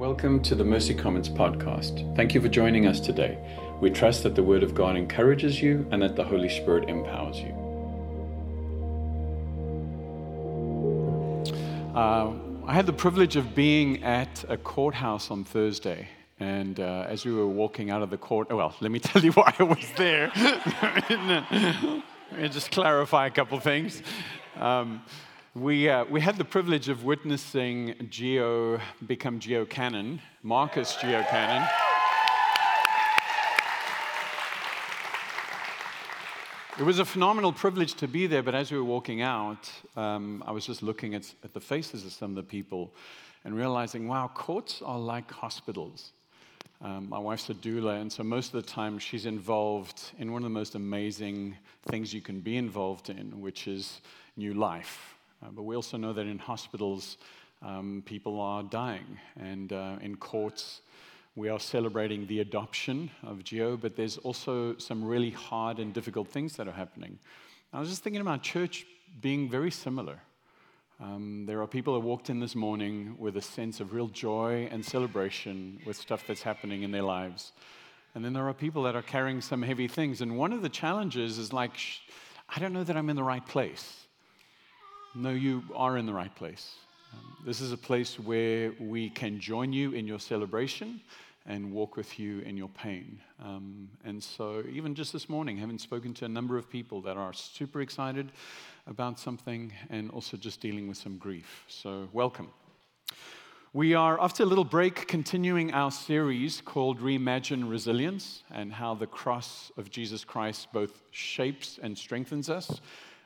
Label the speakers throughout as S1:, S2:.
S1: Welcome to the Mercy Comments podcast. Thank you for joining us today. We trust that the Word of God encourages you and that the Holy Spirit empowers you. Uh, I had the privilege of being at a courthouse on Thursday. And uh, as we were walking out of the court, oh, well, let me tell you why I was there. let me just clarify a couple things. Um, we, uh, we had the privilege of witnessing Geo become Geo Cannon, Marcus Geo Cannon. It was a phenomenal privilege to be there, but as we were walking out, um, I was just looking at, at the faces of some of the people and realizing, wow, courts are like hospitals. Um, my wife's a doula, and so most of the time she's involved in one of the most amazing things you can be involved in, which is new life. Uh, but we also know that in hospitals, um, people are dying. And uh, in courts, we are celebrating the adoption of Geo, but there's also some really hard and difficult things that are happening. I was just thinking about church being very similar. Um, there are people that walked in this morning with a sense of real joy and celebration with stuff that's happening in their lives. And then there are people that are carrying some heavy things. And one of the challenges is like, I don't know that I'm in the right place. No, you are in the right place. Um, this is a place where we can join you in your celebration and walk with you in your pain. Um, and so, even just this morning, having spoken to a number of people that are super excited about something and also just dealing with some grief. So, welcome. We are, after a little break, continuing our series called Reimagine Resilience and how the cross of Jesus Christ both shapes and strengthens us.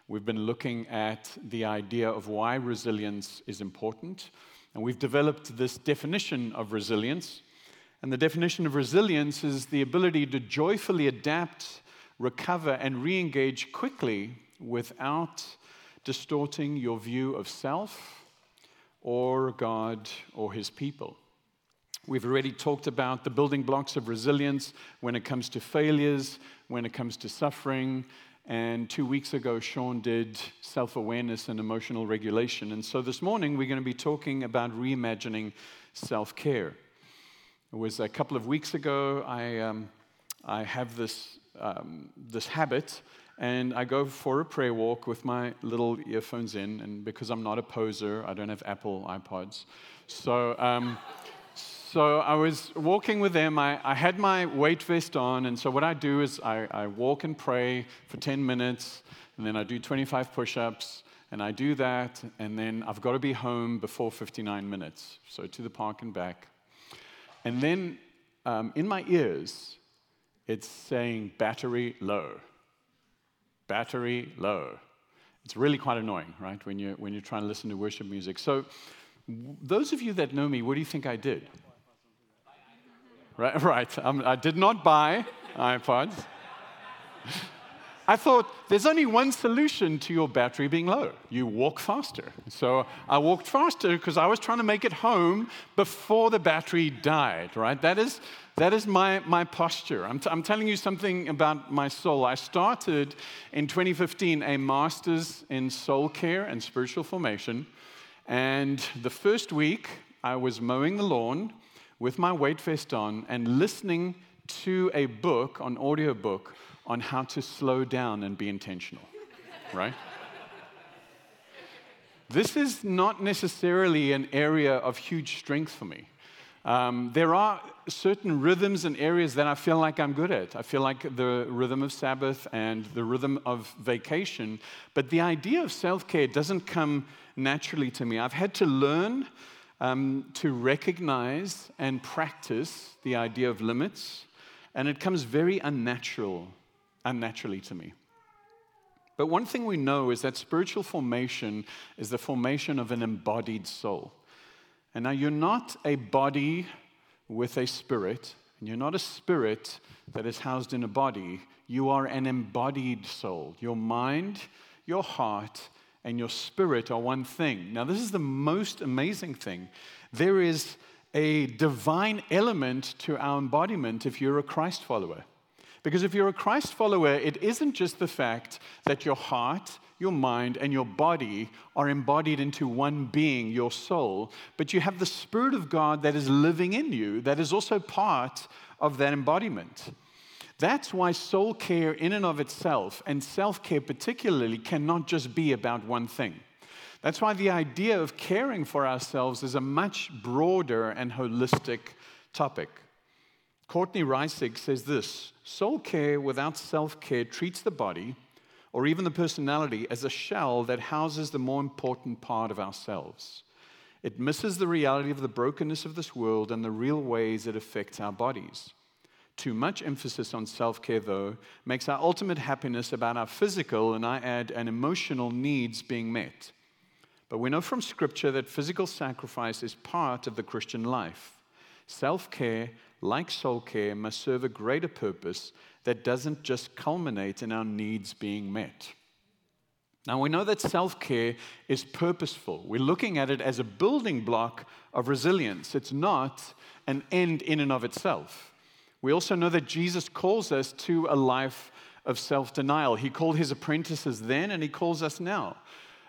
S1: We've been looking at the idea of why resilience is important. And we've developed this definition of resilience. And the definition of resilience is the ability to joyfully adapt, recover, and re engage quickly without distorting your view of self or God or His people. We've already talked about the building blocks of resilience when it comes to failures, when it comes to suffering, and two weeks ago, Sean did self awareness and emotional regulation. And so this morning, we're going to be talking about reimagining self care. It was a couple of weeks ago, I, um, I have this, um, this habit, and I go for a prayer walk with my little earphones in. And because I'm not a poser, I don't have Apple AirPods. So, um, so I was walking with them. I, I, had my weight vest on. And so what I do is I, I walk and pray for 10 minutes. And then I do 25 push ups. And I do that. And then I've got to be home before 59 minutes. So to the park and back. And then um, in my ears, it's saying battery low. Battery low. It's really quite annoying, right, when you're, when you're trying to listen to worship music. So, those of you that know me, what do you think I did? Right, right. I did not buy AirPods. I thought there's only one solution to your battery being low. You walk faster. So I walked faster because I was trying to make it home before the battery died, right? That is, that is my, my posture. I'm, t- I'm telling you something about my soul. I started in 2015 a master's in soul care and spiritual formation. And the first week, I was mowing the lawn with my weight vest on and listening to a book, an audio book, on how to slow down and be intentional, right? This is not necessarily an area of huge strength for me. Um, there are certain rhythms and areas that I feel like I'm good at. I feel like the rhythm of Sabbath and the rhythm of vacation, but the idea of self care doesn't come naturally to me. I've had to learn um, to recognize and practice the idea of limits, and it comes very unnatural, unnaturally to me. But one thing we know is that spiritual formation is the formation of an embodied soul. And now you're not a body with a spirit, and you're not a spirit that is housed in a body. You are an embodied soul. Your mind, your heart, and your spirit are one thing. Now, this is the most amazing thing. There is a divine element to our embodiment if you're a Christ follower. Because if you're a Christ follower, it isn't just the fact that your heart, your mind, and your body are embodied into one being, your soul, but you have the Spirit of God that is living in you, that is also part of that embodiment. That's why soul care, in and of itself, and self care particularly, cannot just be about one thing. That's why the idea of caring for ourselves is a much broader and holistic topic. Courtney Reissig says this soul care without self care treats the body or even the personality as a shell that houses the more important part of ourselves. It misses the reality of the brokenness of this world and the real ways it affects our bodies. Too much emphasis on self care, though, makes our ultimate happiness about our physical and I add, and emotional needs being met. But we know from Scripture that physical sacrifice is part of the Christian life. Self care, like soul care, must serve a greater purpose that doesn't just culminate in our needs being met. Now, we know that self care is purposeful. We're looking at it as a building block of resilience, it's not an end in and of itself. We also know that Jesus calls us to a life of self denial. He called his apprentices then, and he calls us now.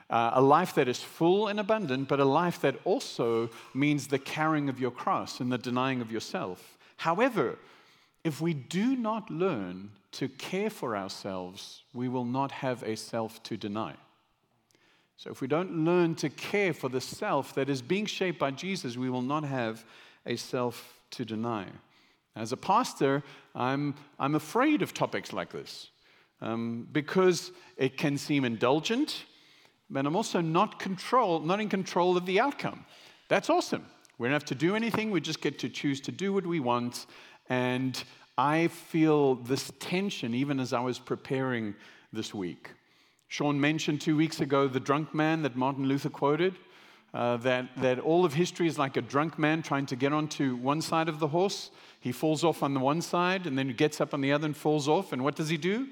S1: Uh, a life that is full and abundant, but a life that also means the carrying of your cross and the denying of yourself. However, if we do not learn to care for ourselves, we will not have a self to deny. So, if we don't learn to care for the self that is being shaped by Jesus, we will not have a self to deny. As a pastor, I'm, I'm afraid of topics like this um, because it can seem indulgent, but I'm also not, control, not in control of the outcome. That's awesome. We don't have to do anything, we just get to choose to do what we want. And I feel this tension even as I was preparing this week. Sean mentioned two weeks ago the drunk man that Martin Luther quoted. Uh, that, that all of history is like a drunk man trying to get onto one side of the horse. He falls off on the one side and then he gets up on the other and falls off. And what does he do?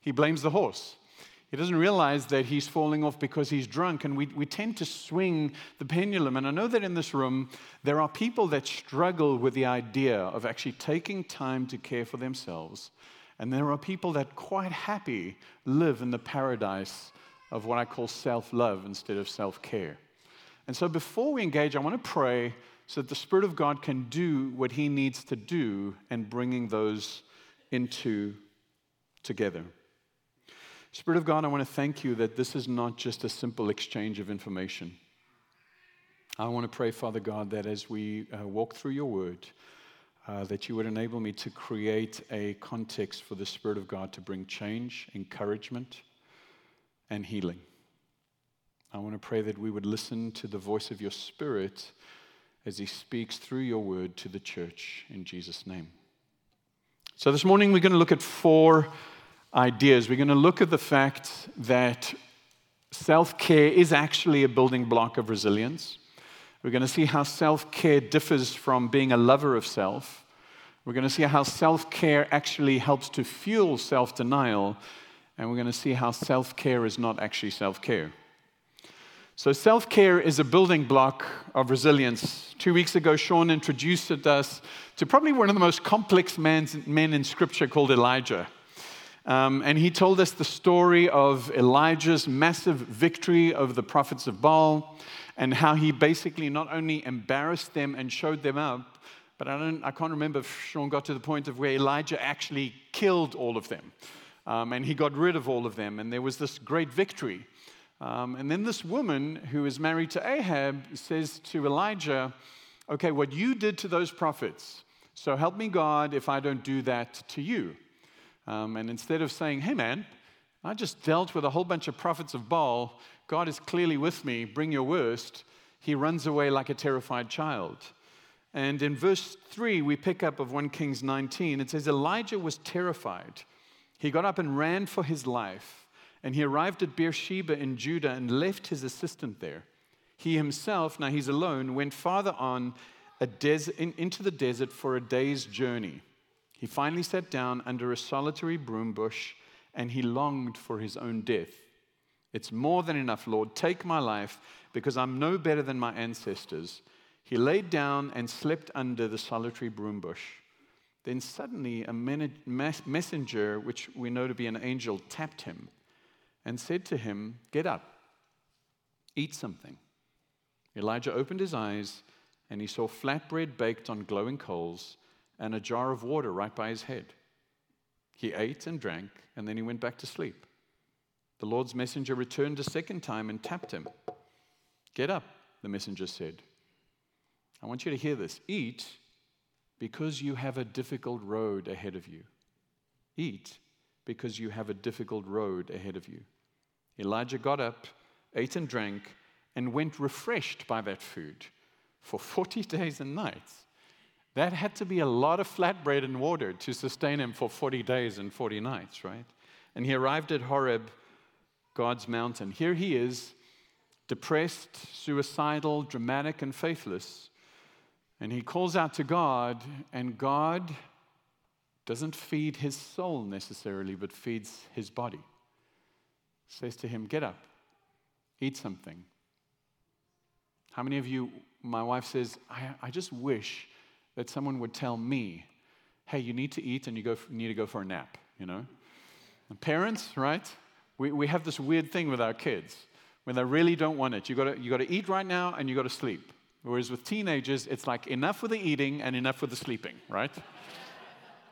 S1: He blames the horse. He doesn't realize that he's falling off because he's drunk, and we, we tend to swing the pendulum. And I know that in this room, there are people that struggle with the idea of actually taking time to care for themselves. And there are people that quite happy live in the paradise of what I call self love instead of self care. And so before we engage, I want to pray so that the Spirit of God can do what He needs to do and bringing those into together. Spirit of God, I want to thank you that this is not just a simple exchange of information. I want to pray, Father God, that as we uh, walk through your word, uh, that you would enable me to create a context for the Spirit of God to bring change, encouragement, and healing. I want to pray that we would listen to the voice of your Spirit as he speaks through your word to the church in Jesus' name. So, this morning we're going to look at four ideas. We're going to look at the fact that self care is actually a building block of resilience. We're going to see how self care differs from being a lover of self. We're going to see how self care actually helps to fuel self denial. And we're going to see how self care is not actually self care. So, self care is a building block of resilience. Two weeks ago, Sean introduced us to probably one of the most complex men in Scripture called Elijah. Um, and he told us the story of Elijah's massive victory over the prophets of Baal and how he basically not only embarrassed them and showed them up, but I, don't, I can't remember if Sean got to the point of where Elijah actually killed all of them. Um, and he got rid of all of them, and there was this great victory. Um, and then this woman who is married to Ahab says to Elijah, Okay, what you did to those prophets, so help me God if I don't do that to you. Um, and instead of saying, Hey man, I just dealt with a whole bunch of prophets of Baal, God is clearly with me, bring your worst, he runs away like a terrified child. And in verse 3, we pick up of 1 Kings 19, it says, Elijah was terrified. He got up and ran for his life. And he arrived at Beersheba in Judah and left his assistant there. He himself, now he's alone, went farther on des- in, into the desert for a day's journey. He finally sat down under a solitary broom bush and he longed for his own death. It's more than enough, Lord. Take my life because I'm no better than my ancestors. He laid down and slept under the solitary broom bush. Then suddenly a messenger, which we know to be an angel, tapped him. And said to him, Get up, eat something. Elijah opened his eyes, and he saw flatbread baked on glowing coals and a jar of water right by his head. He ate and drank, and then he went back to sleep. The Lord's messenger returned a second time and tapped him. Get up, the messenger said. I want you to hear this. Eat because you have a difficult road ahead of you. Eat because you have a difficult road ahead of you. Elijah got up, ate and drank, and went refreshed by that food for 40 days and nights. That had to be a lot of flatbread and water to sustain him for 40 days and 40 nights, right? And he arrived at Horeb, God's mountain. Here he is, depressed, suicidal, dramatic, and faithless. And he calls out to God, and God doesn't feed his soul necessarily, but feeds his body. Says to him, Get up, eat something. How many of you, my wife says, I, I just wish that someone would tell me, hey, you need to eat and you go, need to go for a nap, you know? And parents, right? We, we have this weird thing with our kids when they really don't want it. You gotta, you gotta eat right now and you gotta sleep. Whereas with teenagers, it's like enough with the eating and enough with the sleeping, right?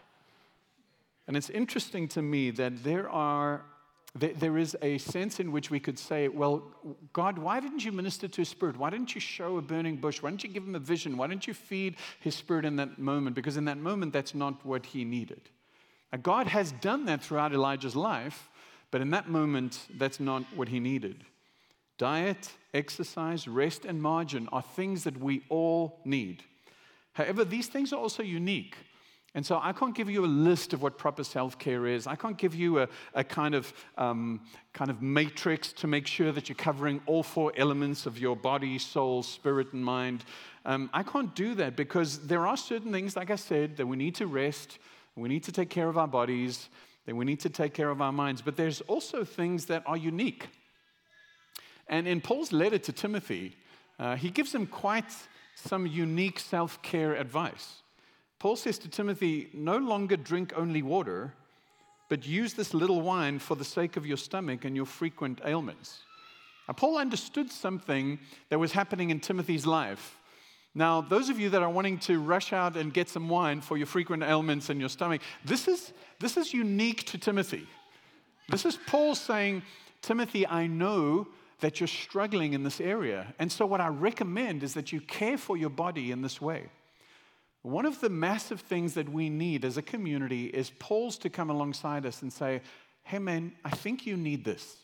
S1: and it's interesting to me that there are there is a sense in which we could say, well, God, why didn't you minister to his spirit? Why didn't you show a burning bush? Why didn't you give him a vision? Why didn't you feed his spirit in that moment? Because in that moment, that's not what he needed. Now, God has done that throughout Elijah's life, but in that moment, that's not what he needed. Diet, exercise, rest, and margin are things that we all need. However, these things are also unique. And so I can't give you a list of what proper self care is. I can't give you a, a kind, of, um, kind of matrix to make sure that you're covering all four elements of your body, soul, spirit, and mind. Um, I can't do that because there are certain things, like I said, that we need to rest, we need to take care of our bodies, that we need to take care of our minds. But there's also things that are unique. And in Paul's letter to Timothy, uh, he gives him quite some unique self care advice. Paul says to Timothy, No longer drink only water, but use this little wine for the sake of your stomach and your frequent ailments. Now, Paul understood something that was happening in Timothy's life. Now, those of you that are wanting to rush out and get some wine for your frequent ailments and your stomach, this is, this is unique to Timothy. This is Paul saying, Timothy, I know that you're struggling in this area. And so, what I recommend is that you care for your body in this way. One of the massive things that we need as a community is Paul's to come alongside us and say, Hey, man, I think you need this.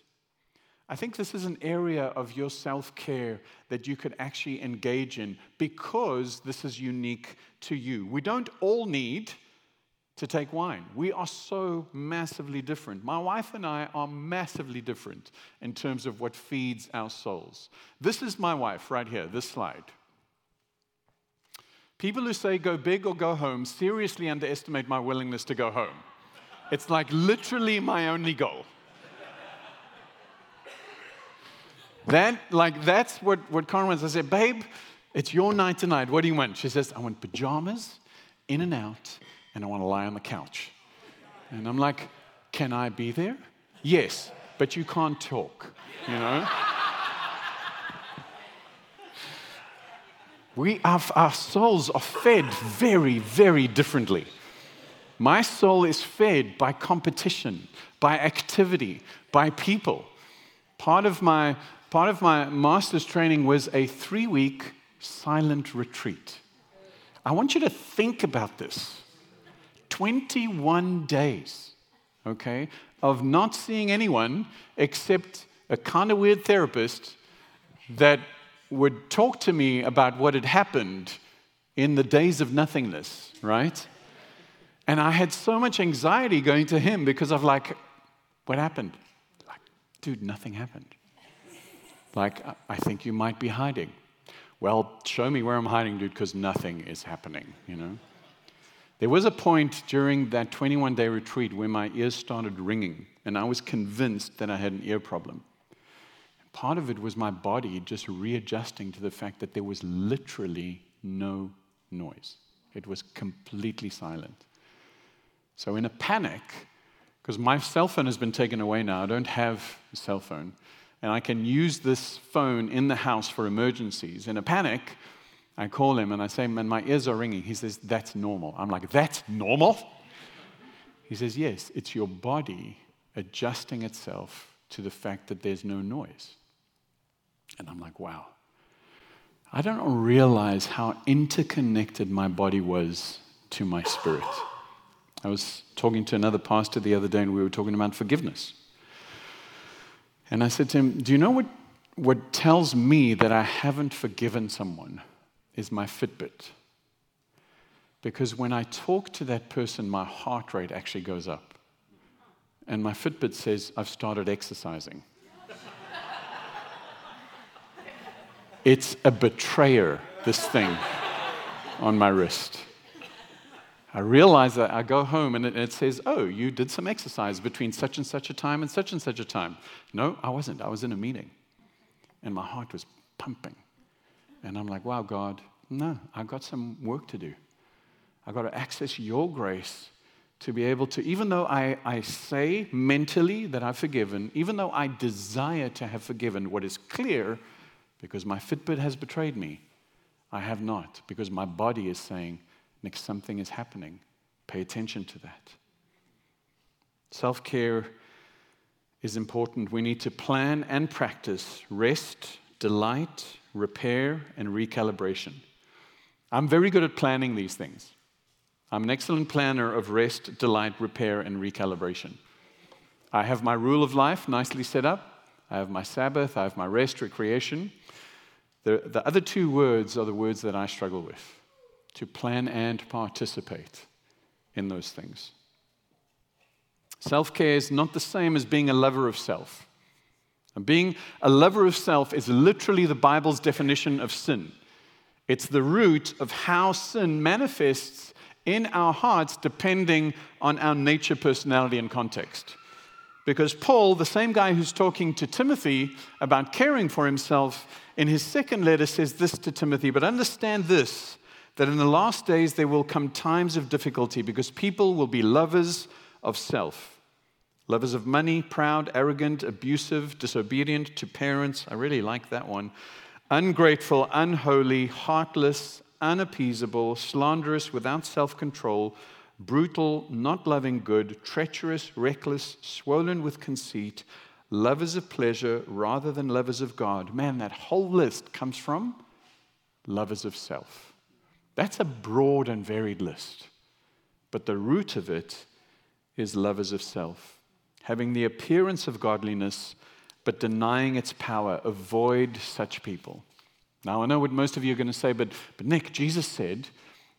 S1: I think this is an area of your self care that you could actually engage in because this is unique to you. We don't all need to take wine. We are so massively different. My wife and I are massively different in terms of what feeds our souls. This is my wife right here, this slide. People who say go big or go home seriously underestimate my willingness to go home. It's like literally my only goal. That, like, that's what, what Karen wants. I said, babe, it's your night tonight. What do you want? She says, I want pajamas, in and out, and I want to lie on the couch. And I'm like, Can I be there? Yes, but you can't talk, you know? We have, our souls are fed very, very differently. My soul is fed by competition, by activity, by people. Part of my, part of my master's training was a three week silent retreat. I want you to think about this. 21 days, okay, of not seeing anyone except a kind of weird therapist that would talk to me about what had happened in the days of nothingness, right? And I had so much anxiety going to him because of like, what happened? Like, dude, nothing happened. Like, I think you might be hiding. Well, show me where I'm hiding, dude, because nothing is happening, you know? There was a point during that 21 day retreat where my ears started ringing, and I was convinced that I had an ear problem. Part of it was my body just readjusting to the fact that there was literally no noise. It was completely silent. So, in a panic, Because my cell phone has been taken away now. I don't have a cell phone. And I can use this phone in the house for emergencies. In a panic, I call him and I say, Man, my ears are ringing. He says, That's normal. I'm like, That's normal? He says, Yes, it's your body adjusting itself to the fact that there's no noise. And I'm like, Wow. I don't realize how interconnected my body was to my spirit. I was talking to another pastor the other day, and we were talking about forgiveness. And I said to him, Do you know what, what tells me that I haven't forgiven someone is my Fitbit? Because when I talk to that person, my heart rate actually goes up. And my Fitbit says, I've started exercising. It's a betrayer, this thing on my wrist. I realize that I go home and it, says, Oh, you did some exercise between such and such a time and such and such a time. No, I wasn't. I was in a meeting. And my heart was pumping. And I'm like, Wow, God, no, I've got some work to do. I've got to access your grace to be able to, even though I, I say mentally that I've forgiven, even though I desire to have forgiven, what is clear because my Fitbit has betrayed me. I have not, because my body is saying, Nick, something is happening. Pay attention to that. Self care is important. We need to plan and practice rest, delight, repair, and recalibration. I'm very good at planning these things. I'm an excellent planner of rest, delight, repair, and recalibration. I have my rule of life nicely set up. I have my Sabbath, I have my rest, recreation. The, the other two words are the words that I struggle with to plan and participate in those things. Self care is not the same as being a lover of self. And being a lover of self is literally the Bible's definition of sin. It's the root of how sin manifests in our hearts depending on our nature, personality, and context. Because Paul, the same guy who's talking to Timothy about caring for himself, in his second letter says this to Timothy But understand this, that in the last days there will come times of difficulty because people will be lovers of self, lovers of money, proud, arrogant, abusive, disobedient to parents. I really like that one. Ungrateful, unholy, heartless, unappeasable, slanderous, without self control brutal, not loving good, treacherous, reckless, swollen with conceit, lovers of pleasure rather than lovers of God. Man, that whole list comes from lovers of self. That's a broad and varied list. But the root of it is lovers of self, having the appearance of godliness, but denying its power. Avoid such people. Now, I know what most of you are going to say, but, but Nick, Jesus said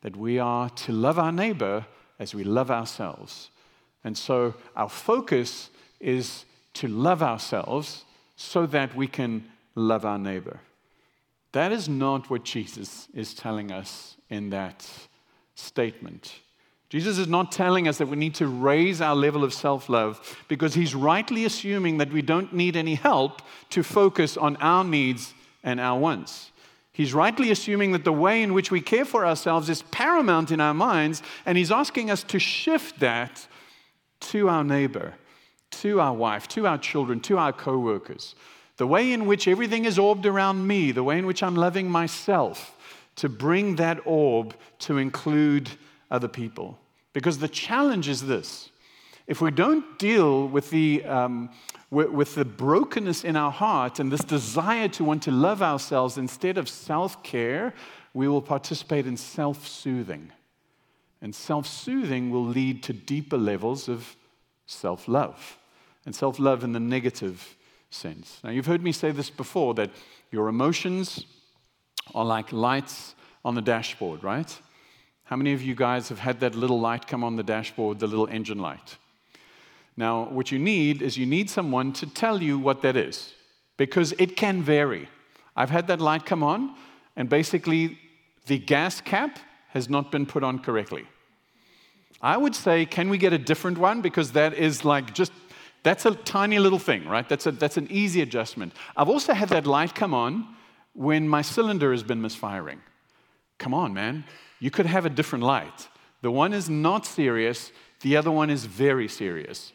S1: that we are to love our neighbor as we love ourselves. And so our focus is to love ourselves so that we can love our neighbor. That is not what Jesus is telling us in that statement. Jesus is not telling us that we need to raise our level of self love because he's rightly assuming that we don't need any help to focus on our needs and our wants. He's rightly assuming that the way in which we care for ourselves is paramount in our minds, and he's asking us to shift that to our neighbor, to our wife, to our children, to our co workers. The way in which everything is orbed around me, the way in which I'm loving myself, to bring that orb to include other people. Because the challenge is this if we don't deal with the, um, with, with the brokenness in our heart and this desire to want to love ourselves instead of self care, we will participate in self soothing. And self soothing will lead to deeper levels of self love. And self love in the negative sense. Now, you've heard me say this before that your emotions are like lights on the dashboard, right? How many of you guys have had that little light come on the dashboard, the little engine light? Now, what you need is you need someone to tell you what that is because it can vary. I've had that light come on, and basically the gas cap has not been put on correctly. I would say, can we get a different one? Because that is like just, that's a tiny little thing, right? That's, a, that's an easy adjustment. I've also had that light come on when my cylinder has been misfiring. Come on, man. You could have a different light. The one is not serious, the other one is very serious.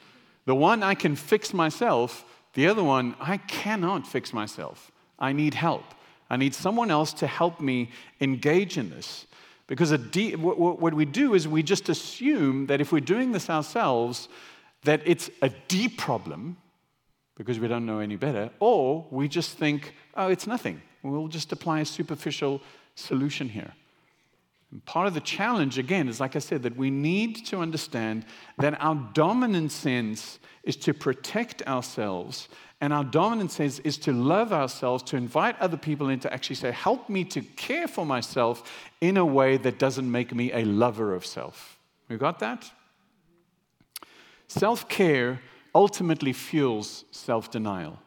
S1: The one I can fix myself, the other one I cannot fix myself. I need help. I need someone else to help me engage in this. Because de- what we do is we just assume that if we're doing this ourselves, that it's a deep problem because we don't know any better, or we just think, oh, it's nothing. We'll just apply a superficial solution here. And part of the challenge, again, is like I said, that we need to understand that our dominant sense is to protect ourselves, and our dominant sense is to love ourselves, to invite other people in to actually say, Help me to care for myself in a way that doesn't make me a lover of self. You got that? Self care ultimately fuels self denial.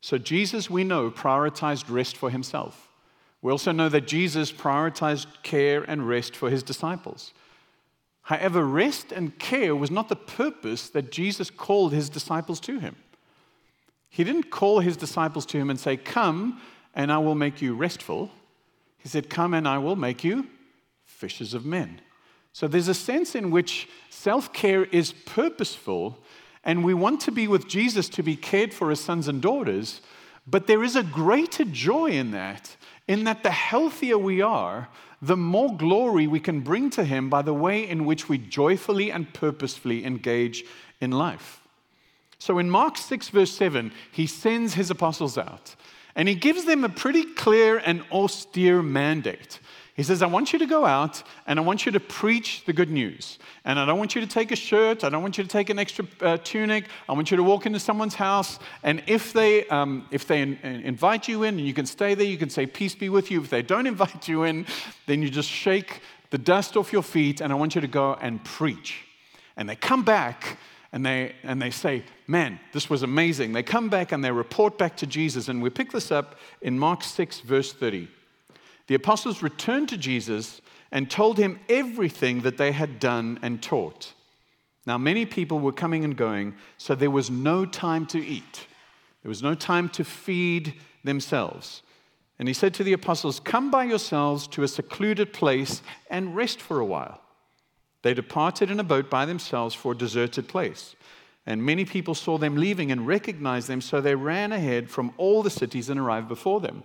S1: So, Jesus, we know, prioritized rest for himself. We also know that Jesus prioritized care and rest for his disciples. However, rest and care was not the purpose that Jesus called his disciples to him. He didn't call his disciples to him and say, Come and I will make you restful. He said, Come and I will make you fishers of men. So there's a sense in which self care is purposeful, and we want to be with Jesus to be cared for as sons and daughters, but there is a greater joy in that in that the healthier we are, the more glory we can bring to Him by the way in which we joyfully and purposefully engage in life. So in Mark 6, verse 7, He sends His apostles out and He gives them a pretty clear and austere mandate. He says, I want you to go out and I want you to preach the good news. And I don't want you to take a shirt. I don't want you to take an extra uh, tunic. I want you to walk into someone's house. And if they, um, if they in, invite you in and you can stay there, you can say, Peace be with you. If they don't invite you in, then you just shake the dust off your feet and I want you to go and preach. And they come back and they, and they say, Man, this was amazing. They come back and they report back to Jesus. And we pick this up in Mark 6, verse 30 the apostles returned to Jesus and told him everything that they had done and taught. Now, many people were coming and going, so there was no time to eat. There was no time to feed themselves. And he said to the apostles, Come by yourselves to a secluded place and rest for a while. They departed in a boat by themselves for a deserted place. And many people saw them leaving and recognized them, so they ran ahead from all the cities and arrived before them.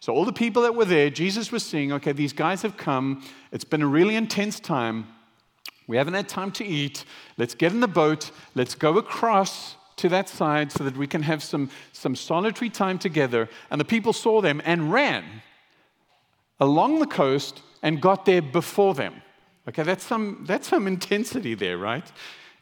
S1: So, all the people that were there, Jesus was seeing, okay, these guys have come. It's been a really intense time. We haven't had time to eat. Let's get in the boat. Let's go across to that side so that we can have some, some solitary time together. And the people saw them and ran along the coast and got there before them. Okay, that's some, that's some intensity there, right?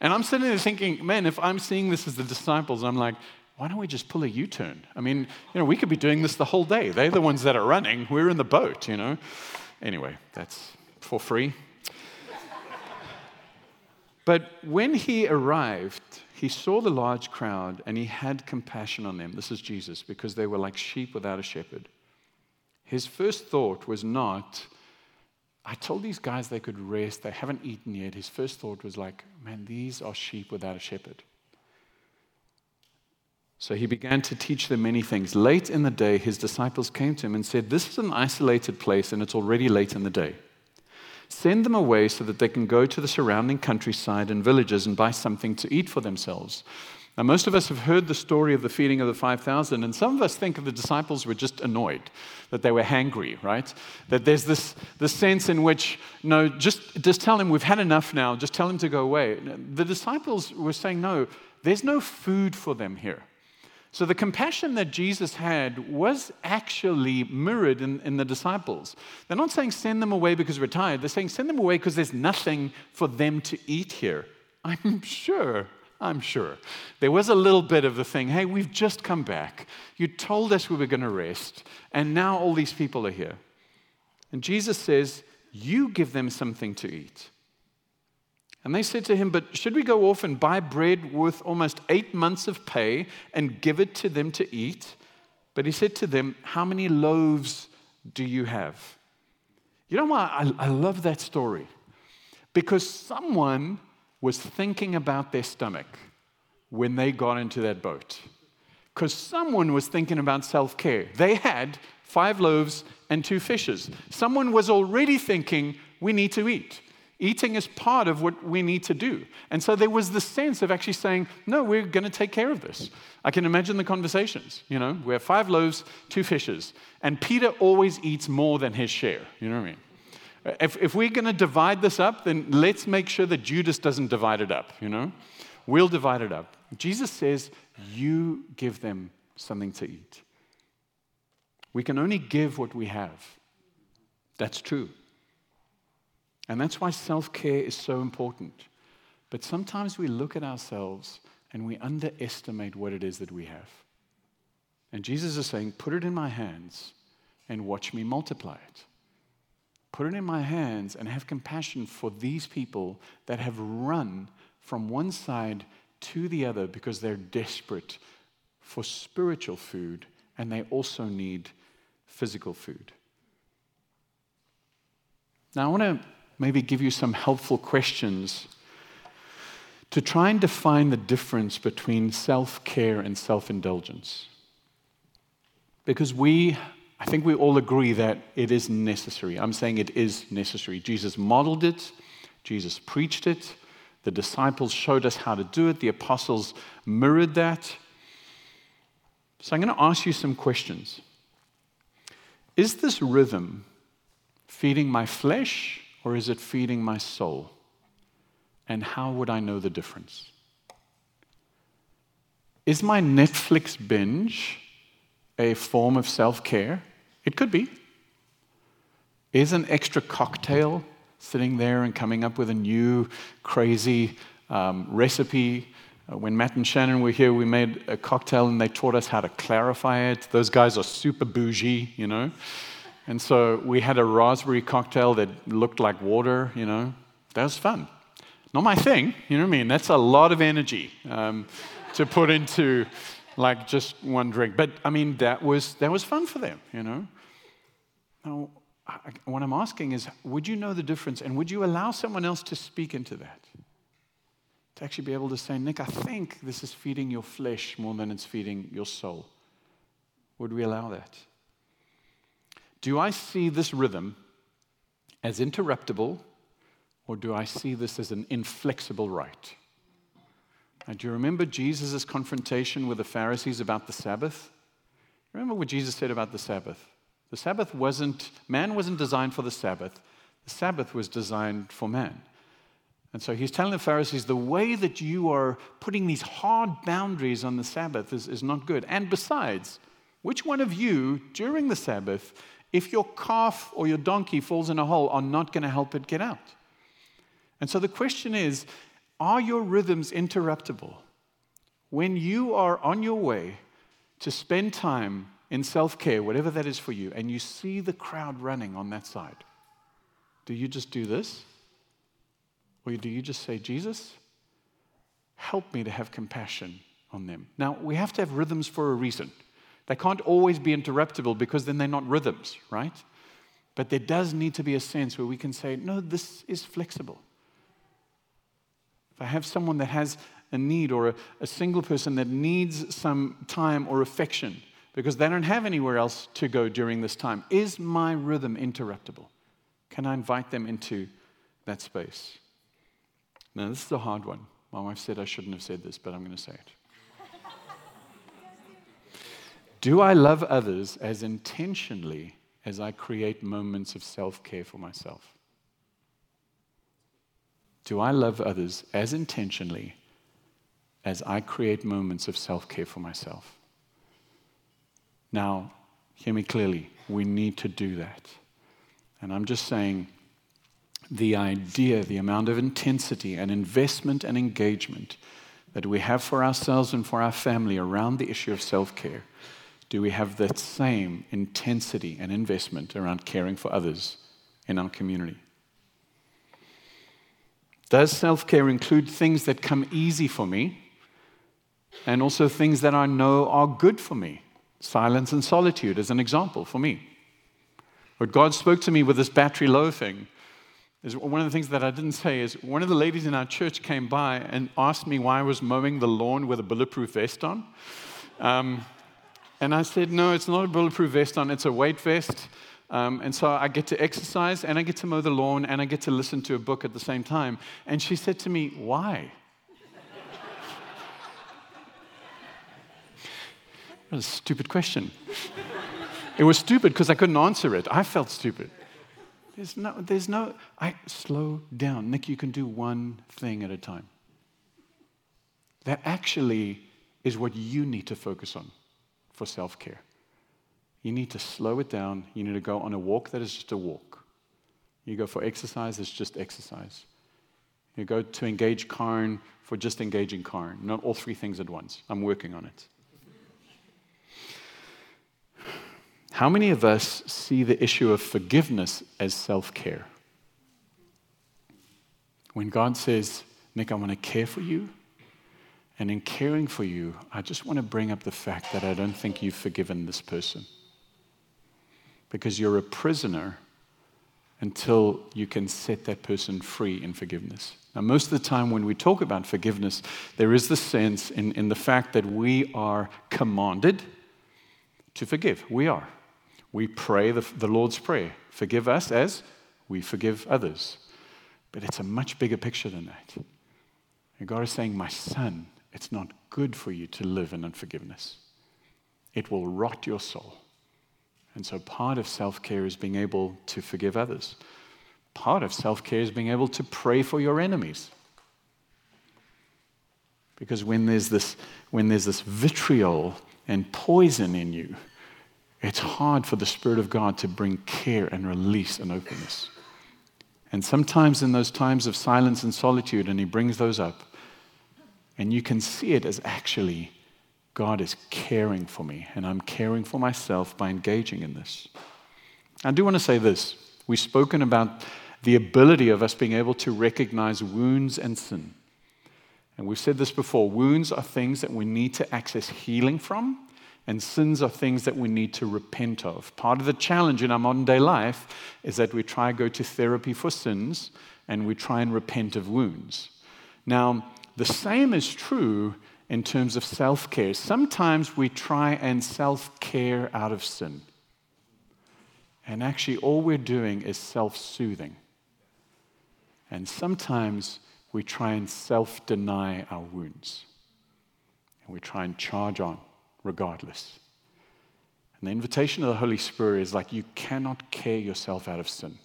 S1: And I'm sitting there thinking, man, if I'm seeing this as the disciples, I'm like, why don't we just pull a U turn? I mean, you know, we could be doing this the whole day. They're the ones that are running, we're in the boat, you know. Anyway, that's for free. but when he arrived, he saw the large crowd and he had compassion on them. This is Jesus, because they were like sheep without a shepherd. His first thought was not, I told these guys they could rest, they haven't eaten yet. His first thought was like, man, these are sheep without a shepherd. So he began to teach them many things. Late in the day, his disciples came to him and said, This is an isolated place and it's already late in the day. Send them away so that they can go to the surrounding countryside and villages and buy something to eat for themselves. Now, most of us have heard the story of the feeding of the 5,000, and some of us think of the disciples were just annoyed, that they were hangry, right? That there's this, this sense in which, no, just, just tell him we've had enough now, just tell him to go away. The disciples were saying, no, there's no food for them here. So the compassion that Jesus had was actually mirrored in, in, the disciples. They're not saying send them away because we're tired. They're saying send them away because there's nothing for them to eat here. I'm sure. I'm sure. There was a little bit of the thing hey, we've just come back. You told us we were going to rest, and now all these people are here. And Jesus says, You give them something to eat. And they said to him, But should we go off and buy bread worth almost eight months of pay and give it to them to eat? But he said to them, How many loaves do you have? You know why I, I love that story? Because someone was thinking about their stomach when they got into that boat. Because someone was thinking about self care. They had five loaves and two fishes. Someone was already thinking, We need to eat. Eating is part of what we need to do. And so there was the sense of actually saying, no, we're going to take care of this. I can imagine the conversations. You know, we have five loaves, two fishes, and Peter always eats more than his share. You know what I mean? If, if we're going to divide this up, then let's make sure that Judas doesn't divide it up, you know? We'll divide it up. Jesus says, You give them something to eat. We can only give what we have. That's true. And that's why self care is so important. But sometimes we look at ourselves and we underestimate what it is that we have. And Jesus is saying, Put it in my hands and watch me multiply it. Put it in my hands and have compassion for these people that have run from one side to the other because they're desperate for spiritual food and they also need physical food. Now, I want to maybe give you some helpful questions to try and define the difference between self care and self indulgence. Because we, I think we all agree that it is necessary. I'm saying it is necessary. Jesus modeled it, Jesus preached it, the disciples showed us how to do it, the apostles mirrored that. So I'm going to ask you some questions. Is this rhythm feeding my flesh or is it feeding my soul? And how would I know the difference? Is my Netflix binge a form of self care? It could be. Is an extra cocktail sitting there and coming up with a new crazy um, recipe? Uh, when Matt and Shannon were here, we made a cocktail and they taught us how to clarify it. Those guys are super bougie, you know. And so we had a raspberry cocktail that looked like water, you know. That was fun. Not my thing, you know what I mean? That's a lot of energy um, to put into like just one drink. But I mean, that was, that was fun for them, you know. Now, I, what I'm asking is would you know the difference and would you allow someone else to speak into that? To actually be able to say, Nick, I think this is feeding your flesh more than it's feeding your soul. Would we allow that? Do I see this rhythm as interruptible, or do I see this as an inflexible right? Now, do you remember Jesus' confrontation with the Pharisees about the Sabbath? Remember what Jesus said about the Sabbath? The Sabbath wasn't, man wasn't designed for the Sabbath. The Sabbath was designed for man. And so he's telling the Pharisees the way that you are putting these hard boundaries on the Sabbath is, is not good. And besides, which one of you during the Sabbath if your calf or your donkey falls in a hole, are not going to help it get out. And so the question is are your rhythms interruptible? When you are on your way to spend time in self care, whatever that is for you, and you see the crowd running on that side, do you just do this? Or do you just say, Jesus, help me to have compassion on them? Now, we have to have rhythms for a reason. They can't always be interruptible because then they're not rhythms, right? But there does need to be a sense where we can say, no, this is flexible. If I have someone that has a need or a, a, single person that needs some time or affection because they don't have anywhere else to go during this time, is my rhythm interruptible? Can I invite them into that space? Now, this is a hard one. My wife said I shouldn't have said this, but I'm going to say it. Do I love others as intentionally as I create moments of self care for myself? Do I love others as intentionally as I create moments of self care for myself? Now, hear me clearly. We need to do that. And I'm just saying the idea, the amount of intensity and investment and engagement that we have for ourselves and for our family around the issue of self care do we have that same intensity and investment around caring for others in our community? Does self care include things that come easy for me and also things that I know are good for me? Silence and solitude, as an example, for me. What God spoke to me with this battery low thing is one of the things that I didn't say is one of the ladies in our church came by and asked me why I was mowing the lawn with a bulletproof vest on. Um, and I said, No, it's not a bulletproof vest on, it's a weight vest. Um, and so I get to exercise and I get to mow the lawn and I get to listen to a book at the same time. And she said to me, Why? What a stupid question. it was stupid because I couldn't answer it. I felt stupid. There's no, there's no, I slow down. Nick, you can do one thing at a time. That actually is what you need to focus on for self care. You need to slow it down. You need to go on a walk that is just a walk. You go for exercise, it's just exercise. You go to engage Karn for just engaging Karn, not all three things at once. I'm working on it. How many of us see the issue of forgiveness as self care? When God says, Nick, I want to care for you, and in caring for you, I just want to bring up the fact that I don't think you've forgiven this person. Because you're a prisoner until you can set that person free in forgiveness. Now, most of the time when we talk about forgiveness, there is the sense in, in the fact that we are commanded to forgive. We are we pray the, the Lord's Prayer forgive us as we forgive others. But it's a much bigger picture than that. And God is saying, My son, it's not good for you to live in unforgiveness. It will rot your soul. And so part of self care is being able to forgive others. Part of self care is being able to pray for your enemies. Because when there's this, when there's this vitriol and poison in you, it's hard for the Spirit of God to bring care and release and openness. And sometimes in those times of silence and solitude, and He brings those up, and you can see it as actually God is caring for me, and I'm caring for myself by engaging in this. I do want to say this. We've spoken about the ability of us being able to recognize wounds and sin. And we've said this before wounds are things that we need to access healing from and sins are things that we need to repent of. Part of the challenge in our modern day life is that we try to go to therapy for sins and we try and repent of wounds. Now, the same is true in terms of self care. Sometimes we try and self care out of sin. And actually, all we're doing is self soothing. And sometimes we try and self deny our wounds. And we try and charge on regardless. And the invitation of the Holy Spirit is like you cannot care yourself out of sin.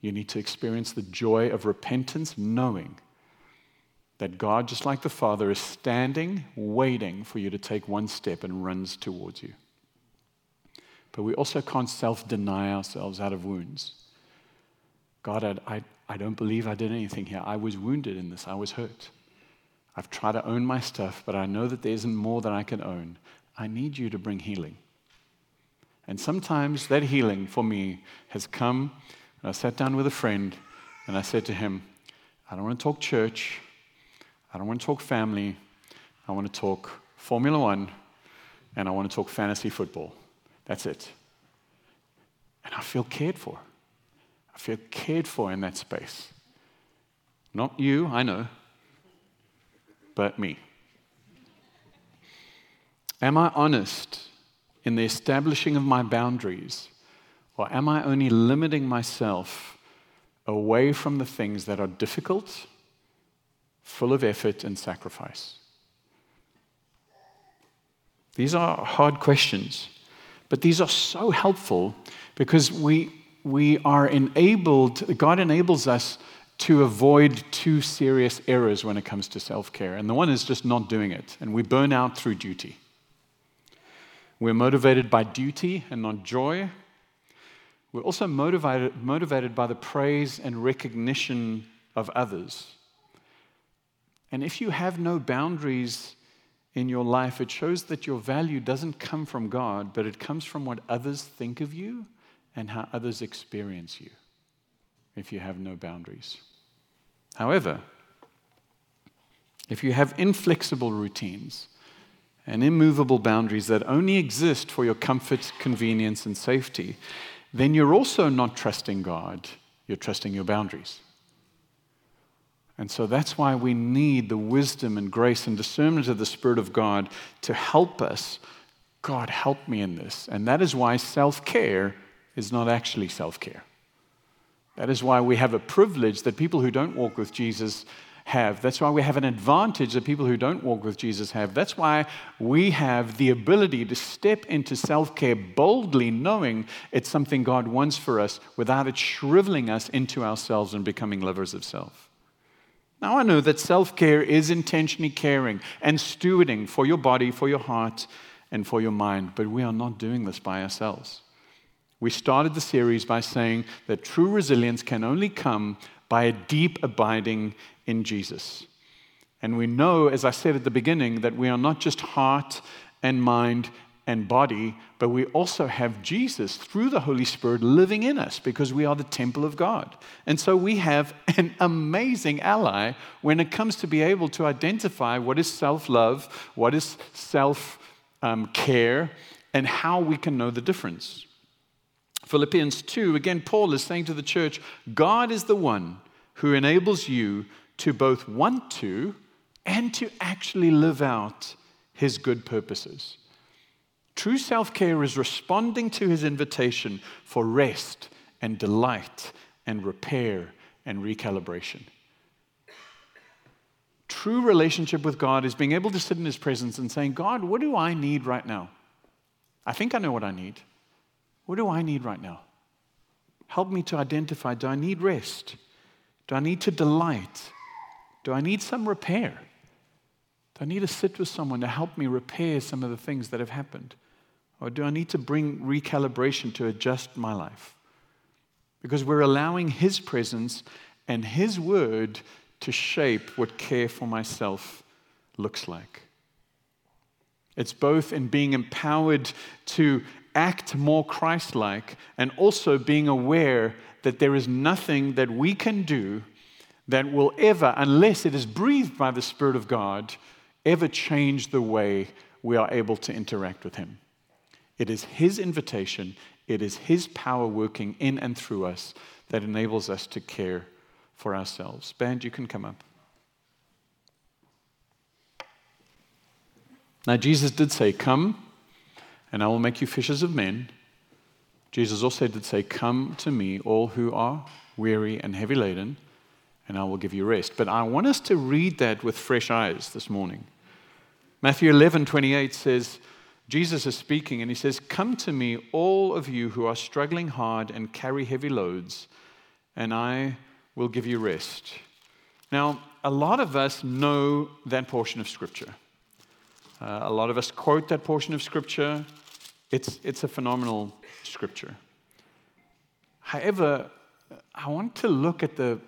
S1: You need to experience the joy of repentance, knowing that God, just like the Father, is standing, waiting for you to take one step and runs towards you. But we also can't self deny ourselves out of wounds. God, I, I, I don't believe I did anything here. I was wounded in this, I was hurt. I've tried to own my stuff, but I know that there isn't more than I can own. I need you to bring healing. And sometimes that healing for me has come. I sat down with a friend and I said to him, I don't want to talk church. I don't want to talk family. I want to talk Formula One and I want to talk fantasy football. That's it. And I feel cared for. I feel cared for in that space. Not you, I know but me? Am I honest in the establishing of my boundaries, or am I only limiting myself away from the things that are difficult, full of effort and sacrifice? These are hard questions, but these are so helpful because we, we are enabled, God enables us to avoid two serious errors when it comes to self care. And the one is just not doing it. And we burn out through duty. We're motivated by duty and not joy. We're also motivated, motivated by the praise and recognition of others. And if you have no boundaries in your life, it shows that your value doesn't come from God, but it comes from what others think of you and how others experience you if you have no boundaries. However, if you have inflexible routines and immovable boundaries that only exist for your comfort, convenience, and safety, then you're also not trusting God, you're trusting your boundaries. And so that's why we need the wisdom and grace and discernment of the Spirit of God to help us God, help me in this. And that is why self care is not actually self care. That is why we have a privilege that people who don't walk with Jesus have. That's why we have an advantage that people who don't walk with Jesus have. That's why we have the ability to step into self care boldly, knowing it's something God wants for us without it shriveling us into ourselves and becoming lovers of self. Now, I know that self care is intentionally caring and stewarding for your body, for your heart, and for your mind, but we are not doing this by ourselves. We started the series by saying that true resilience can only come by a deep abiding in Jesus. And we know, as I said at the beginning, that we are not just heart and mind and body, but we also have Jesus through the Holy Spirit living in us because we are the temple of God. And so we have an amazing ally when it comes to be able to identify what is self love, what is self um, care, and how we can know the difference. Philippians 2, again, Paul is saying to the church, God is the one who enables you to both want to and to actually live out his good purposes. True self care is responding to his invitation for rest and delight and repair and recalibration. True relationship with God is being able to sit in his presence and saying, God, what do I need right now? I think I know what I need. What do I need right now? Help me to identify do I need rest? Do I need to delight? Do I need some repair? Do I need to sit with someone to help me repair some of the things that have happened? Or do I need to bring recalibration to adjust my life? Because we're allowing His presence and His word to shape what care for myself looks like. It's both in being empowered to act more Christ like and also being aware that there is nothing that we can do that will ever, unless it is breathed by the Spirit of God, ever change the way we are able to interact with Him. It is His invitation, it is His power working in and through us that enables us to care for ourselves. Band, you can come up. Now, Jesus did say, Come, and I will make you fishers of men. Jesus also did say, Come to me, all who are weary and heavy laden, and I will give you rest. But I want us to read that with fresh eyes this morning. Matthew 11 28 says, Jesus is speaking, and he says, Come to me, all of you who are struggling hard and carry heavy loads, and I will give you rest. Now, a lot of us know that portion of Scripture. Uh, a lot of us quote that portion of Scripture. It's, it's a phenomenal Scripture. However, I want to look at the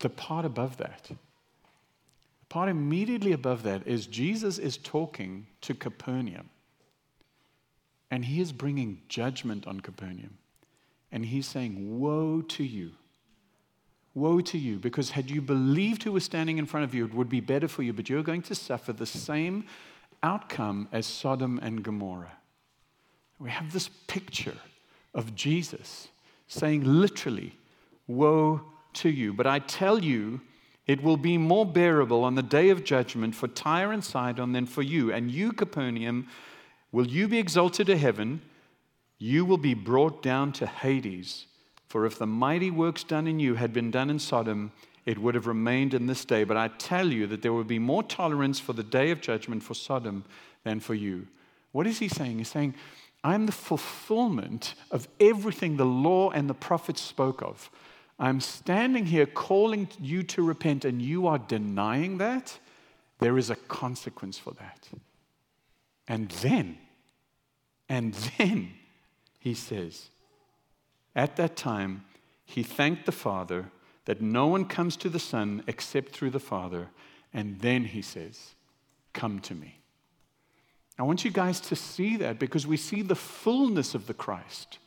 S1: the part above that, the part immediately above that is Jesus is talking to Capernaum. And he is bringing judgment on Capernaum. And he's saying, Woe to you. Woe to you, because had you believed who was standing in front of you, it would be better for you, but you're going to suffer the same outcome as Sodom and Gomorrah. We have this picture of Jesus saying, literally, Woe to you. But I tell you, it will be more bearable on the day of judgment for Tyre and Sidon than for you. And you, Capernaum, will you be exalted to heaven? You will be brought down to Hades. For if the mighty works done in you had been done in Sodom, it would have remained in this day. But I tell you that there will be more tolerance for the day of judgment for Sodom than for you. What is he saying? He's saying, I'm the fulfillment of everything the law and the prophets spoke of. I'm standing here calling you to repent and you are denying that, there is a consequence for that. And then, and then, he says, at that time, he thanked the Father that no one comes to the Son except through the Father. And then he says, Come to me. I want you guys to see that because we see the fullness of the Christ.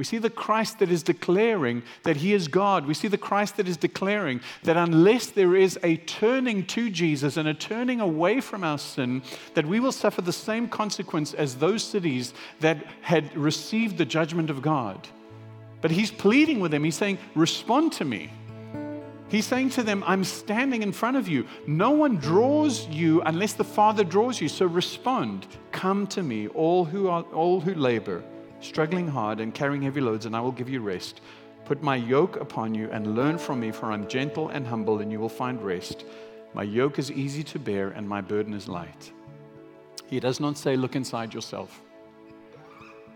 S1: We see the Christ that is declaring that He is God. We see the Christ that is declaring that unless there is a turning to Jesus and a turning away from our sin, that we will suffer the same consequence as those cities that had received the judgment of God. But He's pleading with them. He's saying, Respond to me. He's saying to them, I'm standing in front of you. No one draws you unless the Father draws you. So respond, Come to me, all who, are, all who labor, struggling hard and carrying heavy loads, and I will give you rest. Put my yoke upon you and learn from me, for I'm gentle and humble, and you will find rest. My yoke is easy to bear, and my burden is light. He does not say, Look inside yourself.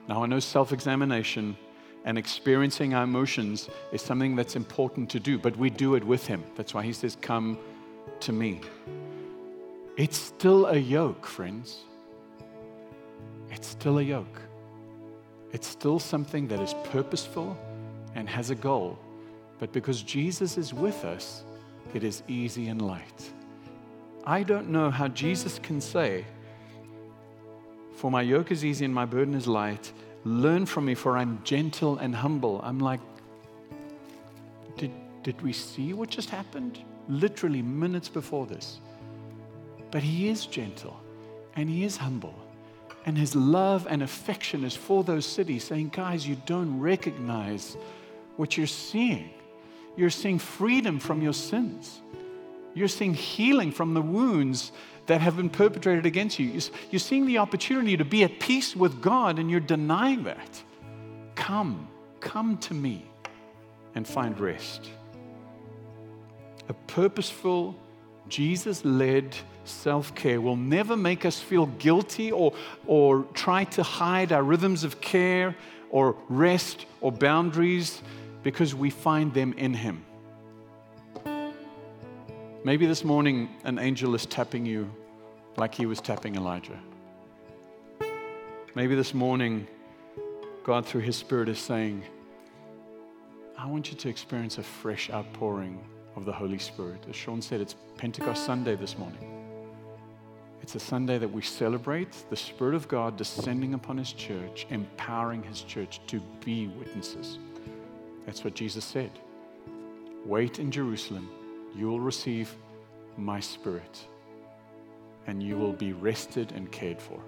S1: Now, I know self examination and experiencing our emotions is something that's important to do, but we do it with Him. That's why He says, Come to me. It's still a yoke, friends. It's still a yoke. It's still something that is purposeful and has a goal. But because Jesus is with us, it is easy and light. I don't know how Jesus can say, For my yoke is easy and my burden is light, Learn from me, for I'm gentle and humble. I'm like, did, did we see what just happened? Literally minutes before this. But he is gentle and he is humble. And his love and affection is for those cities, saying, guys, you don't recognize what you're seeing. You're seeing freedom from your sins. You're seeing healing from the wounds that have been perpetrated against you. You're seeing the opportunity to be at peace with God and you're denying that. Come, come to me and find rest. A purposeful, Jesus led self care will never make us feel guilty or, or try to hide our rhythms of care or rest or boundaries because we find them in Him. Maybe this morning an angel is tapping you like he was tapping Elijah. Maybe this morning God, through his Spirit, is saying, I want you to experience a fresh outpouring of the Holy Spirit. As Sean said, it's Pentecost Sunday this morning. It's a Sunday that we celebrate the Spirit of God descending upon His church, empowering His church to be witnesses. That's what Jesus said. Wait in Jerusalem you will receive my spirit and you will be rested and cared for.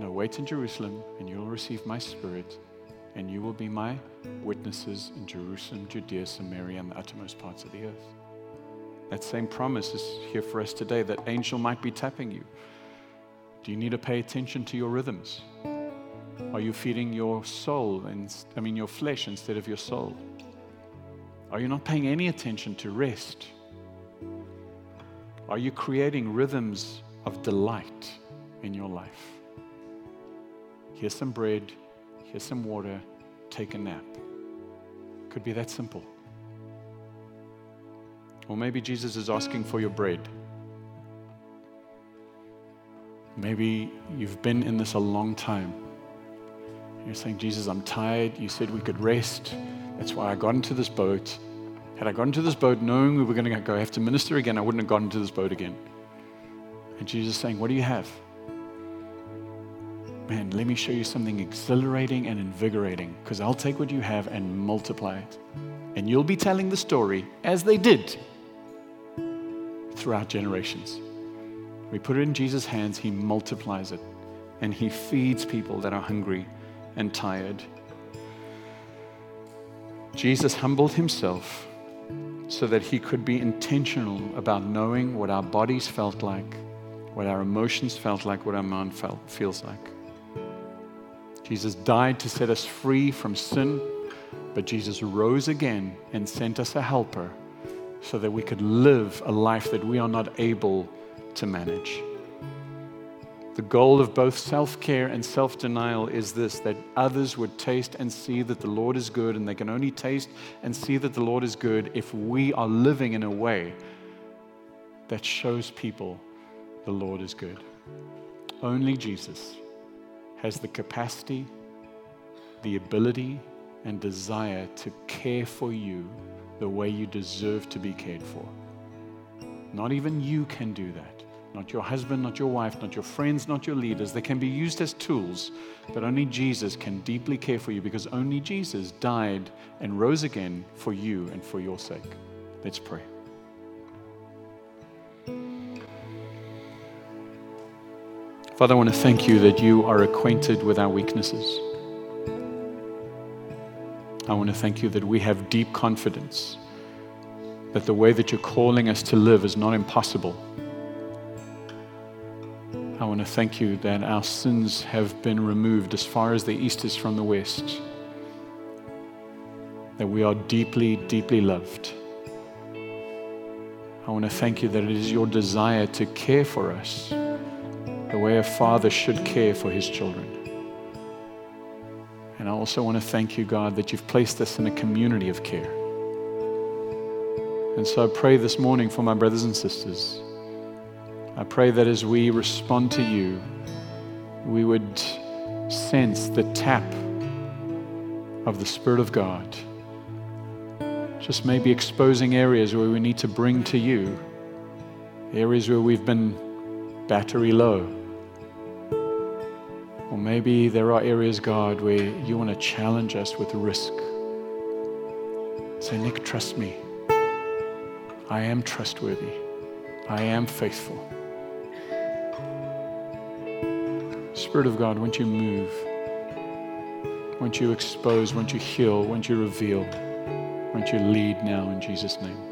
S1: No, wait in Jerusalem and you will receive my spirit and you will be my witnesses in Jerusalem, Judea, Samaria, and the uttermost parts of the earth. That same promise is here for us today. That angel might be tapping you. Do you need to pay attention to your rhythms? Are you feeding your soul, and, I mean your flesh, instead of your soul? Are you not paying any attention to rest? Are you creating rhythms of delight in your life? Here's some bread, here's some water, take a nap. Could be that simple. Or maybe Jesus is asking for your bread. Maybe you've been in this a long time. You're saying, Jesus, I'm tired. You said we could rest. That's why I got into this boat. Had I got into this boat knowing we were going to go have to minister again, I wouldn't have gotten into this boat again. And Jesus is saying, What do you have? Man, let me show you something exhilarating and invigorating because I'll take what you have and multiply it. And you'll be telling the story as they did throughout generations. We put it in Jesus' hands, He multiplies it, and He feeds people that are hungry and tired. Jesus humbled Himself so that he could be intentional about knowing what our bodies felt like, what our emotions felt like, what our mind felt, feels like. Jesus died to set us free from sin, but Jesus rose again and sent us a helper so that we could live a life that we are not able to manage. The goal of both self care and self denial is this that others would taste and see that the Lord is good, and they can only taste and see that the Lord is good if we are living in a way that shows people the Lord is good. Only Jesus has the capacity, the ability, and desire to care for you the way you deserve to be cared for. Not even you can do that not your husband, not your wife, not your friends, not your leaders. They can be used as tools, but only Jesus can deeply care for you because only Jesus died and rose again for you and for your sake. Let's pray. Father, I want to thank you that you are acquainted with our weaknesses. I want to thank you that we have deep confidence that the way that you're calling us to live is not impossible. I want to thank you that our sins have been removed as far as the east is from the west, that we are deeply, deeply loved. I want to thank you that it is your desire to care for us the way a father should care for his children. And I also want to thank you, God, that you've placed us in a community of care. And so I pray this morning for my brothers and sisters. I pray that as we respond to you, we would sense the tap of the Spirit of God. Just maybe exposing areas where we need to bring to you, areas where we've been battery low. Or maybe there are areas, God, where you want to challenge us with risk. Say, Nick, trust me. I am trustworthy. I am faithful. Spirit of God, won't you move? Won't you expose? Won't you heal? Won't you reveal? Won't you lead now in Jesus' name?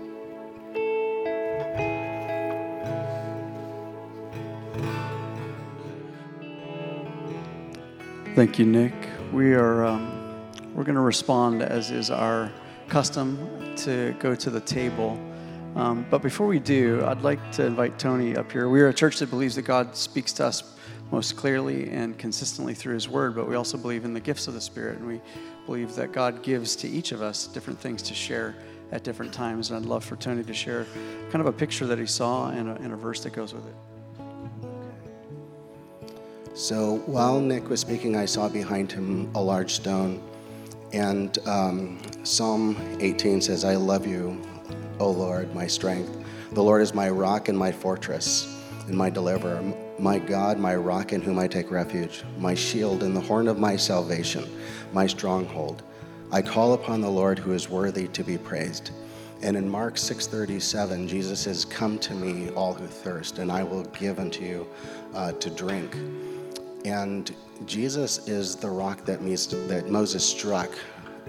S2: Thank you, Nick. We are um, we're going to respond as is our custom to go to the table. Um, but before we do, I'd like to invite Tony up here. We are a church that believes that God speaks to us most clearly and consistently through His Word, but we also believe in the gifts of the Spirit, and we believe that God gives to each of us different things to share at different times. And I'd love for Tony to share kind of a picture that he saw and a, and a verse that goes with it.
S3: So while Nick was speaking, I saw behind him a large stone. And um, Psalm 18 says, I love you, O Lord, my strength. The Lord is my rock and my fortress and my deliverer, my God, my rock in whom I take refuge, my shield and the horn of my salvation, my stronghold. I call upon the Lord who is worthy to be praised. And in Mark 6:37, Jesus says, "Come to me, all who thirst, and I will give unto you uh, to drink." And Jesus is the rock that, that Moses struck,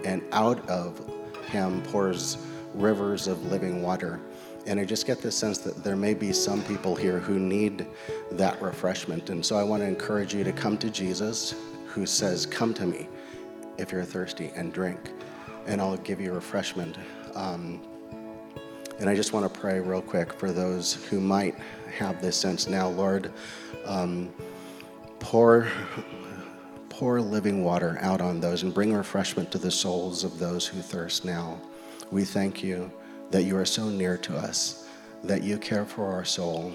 S3: and out of him pours rivers of living water. And I just get the sense that there may be some people here who need that refreshment. And so I want to encourage you to come to Jesus, who says, Come to me if you're thirsty and drink, and I'll give you refreshment. Um, and I just want to pray real quick for those who might have this sense now, Lord. Um, pour, pour living water out on those and bring refreshment to the souls of those who thirst now. We thank you that you are so near to us, that you care for our soul.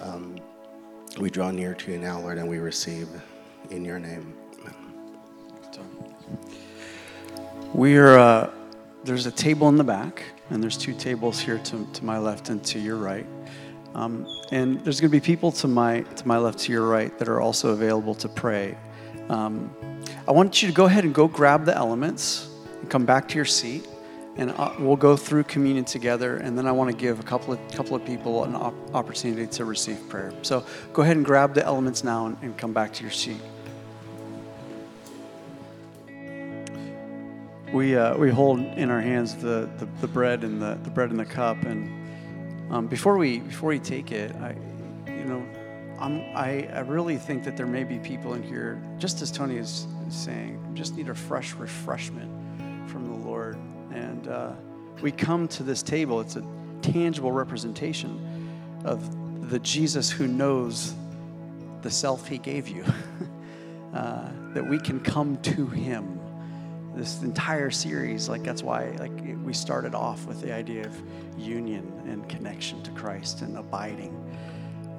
S3: Um, we draw near to you now, Lord, and we receive in your name.
S2: We are, uh, there's a table in the back, and there's two tables here to, to my left and to your right. Um, and there's going to be people to my to my left, to your right, that are also available to pray. Um, I want you to go ahead and go grab the elements and come back to your seat, and uh, we'll go through communion together. And then I want to give a couple of couple of people an op- opportunity to receive prayer. So go ahead and grab the elements now and, and come back to your seat. We, uh, we hold in our hands the, the, the bread and the, the bread and the cup and um, before we before we take it, I, you know, I'm, I I really think that there may be people in here, just as Tony is saying, just need a fresh refreshment from the Lord, and uh, we come to this table. It's a tangible representation of the Jesus who knows the self He gave you, uh, that we can come to Him this entire series like that's why like we started off with the idea of union and connection to christ and abiding.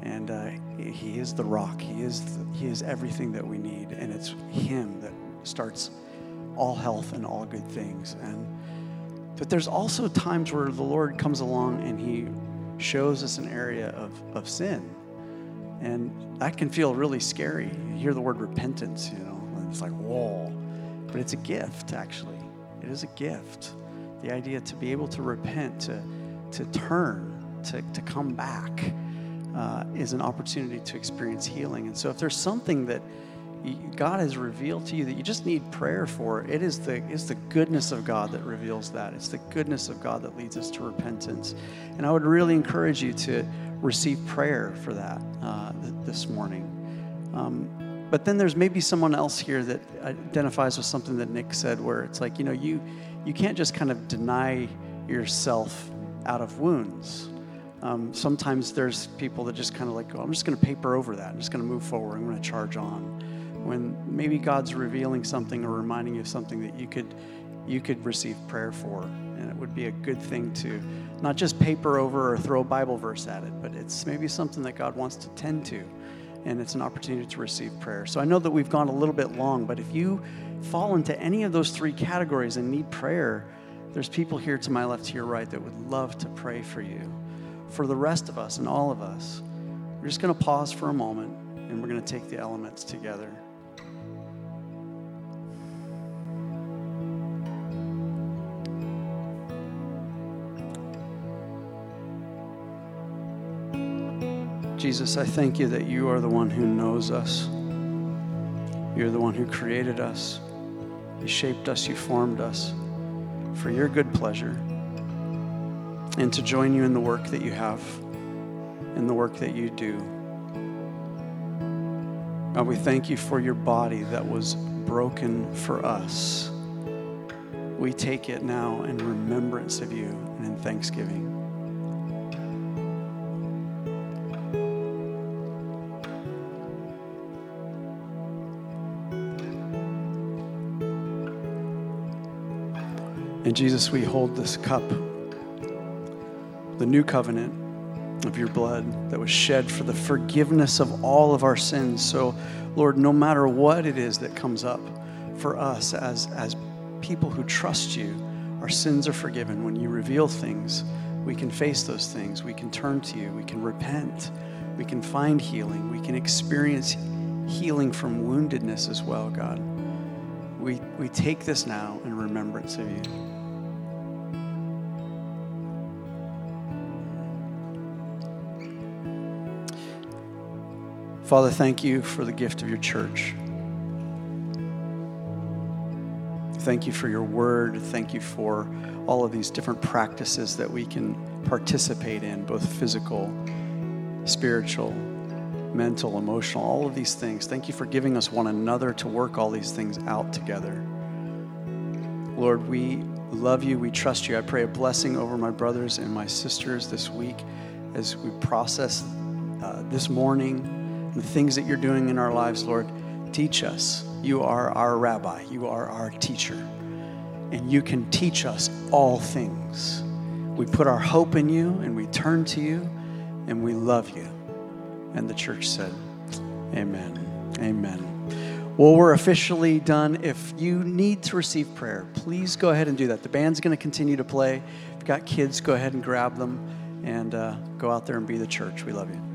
S2: And uh, he is the rock. He is the, he is everything that we need. And it's him that starts all health and all good things. And but there's also times where the lord comes along and he shows us an area of, of sin. And that can feel really scary. You hear the word repentance you know and it's like whoa but it's a gift, actually. It is a gift. The idea to be able to repent, to, to turn, to, to come back uh, is an opportunity to experience healing. And so if there's something that God has revealed to you that you just need prayer for, it is the, it's the goodness of God that reveals that. It's the goodness of God that leads us to repentance. And I would really encourage you to receive prayer for that uh, th- this morning. Um, but then there's maybe someone else here that identifies with something that Nick said, where it's like, you know, you, you can't just kind of deny yourself out of wounds. Um, sometimes there's people that just kind of like, oh, I'm just going to paper over that. I'm just going to move forward. I'm going to charge on when maybe God's revealing something or reminding you of something that you could you could receive prayer for. And it would be a good thing to not just paper over or throw a Bible verse at it, but it's maybe something that God wants to tend to. And it's an opportunity to receive prayer. So I know that we've gone a little bit long, but if you fall into any of those three categories and need prayer, there's people here to my left, to your right that would love to pray for you. For the rest of us and all of us, we're just going to pause for a moment and we're going to take the elements together. Jesus, I thank you that you are the one who knows us. You're the one who created us. You shaped us, you formed us for your good pleasure and to join you in the work that you have, in the work that you do. God, we thank you for your body that was broken for us. We take it now in remembrance of you and in thanksgiving. Jesus, we hold this cup, the new covenant of your blood that was shed for the forgiveness of all of our sins. So, Lord, no matter what it is that comes up for us as, as people who trust you, our sins are forgiven. When you reveal things, we can face those things. We can turn to you. We can repent. We can find healing. We can experience healing from woundedness as well, God. We, we take this now in remembrance of you. Father, thank you for the gift of your church. Thank you for your word. Thank you for all of these different practices that we can participate in, both physical, spiritual, mental, emotional, all of these things. Thank you for giving us one another to work all these things out together. Lord, we love you. We trust you. I pray a blessing over my brothers and my sisters this week as we process uh, this morning the things that you're doing in our lives, Lord. Teach us. You are our rabbi, you are our teacher, and you can teach us all things. We put our hope in you and we turn to you and we love you. And the church said, Amen. Amen. Well, we're officially done. If you need to receive prayer, please go ahead and do that. The band's going to continue to play. If you've got kids, go ahead and grab them and uh, go out there and be the church. We love you.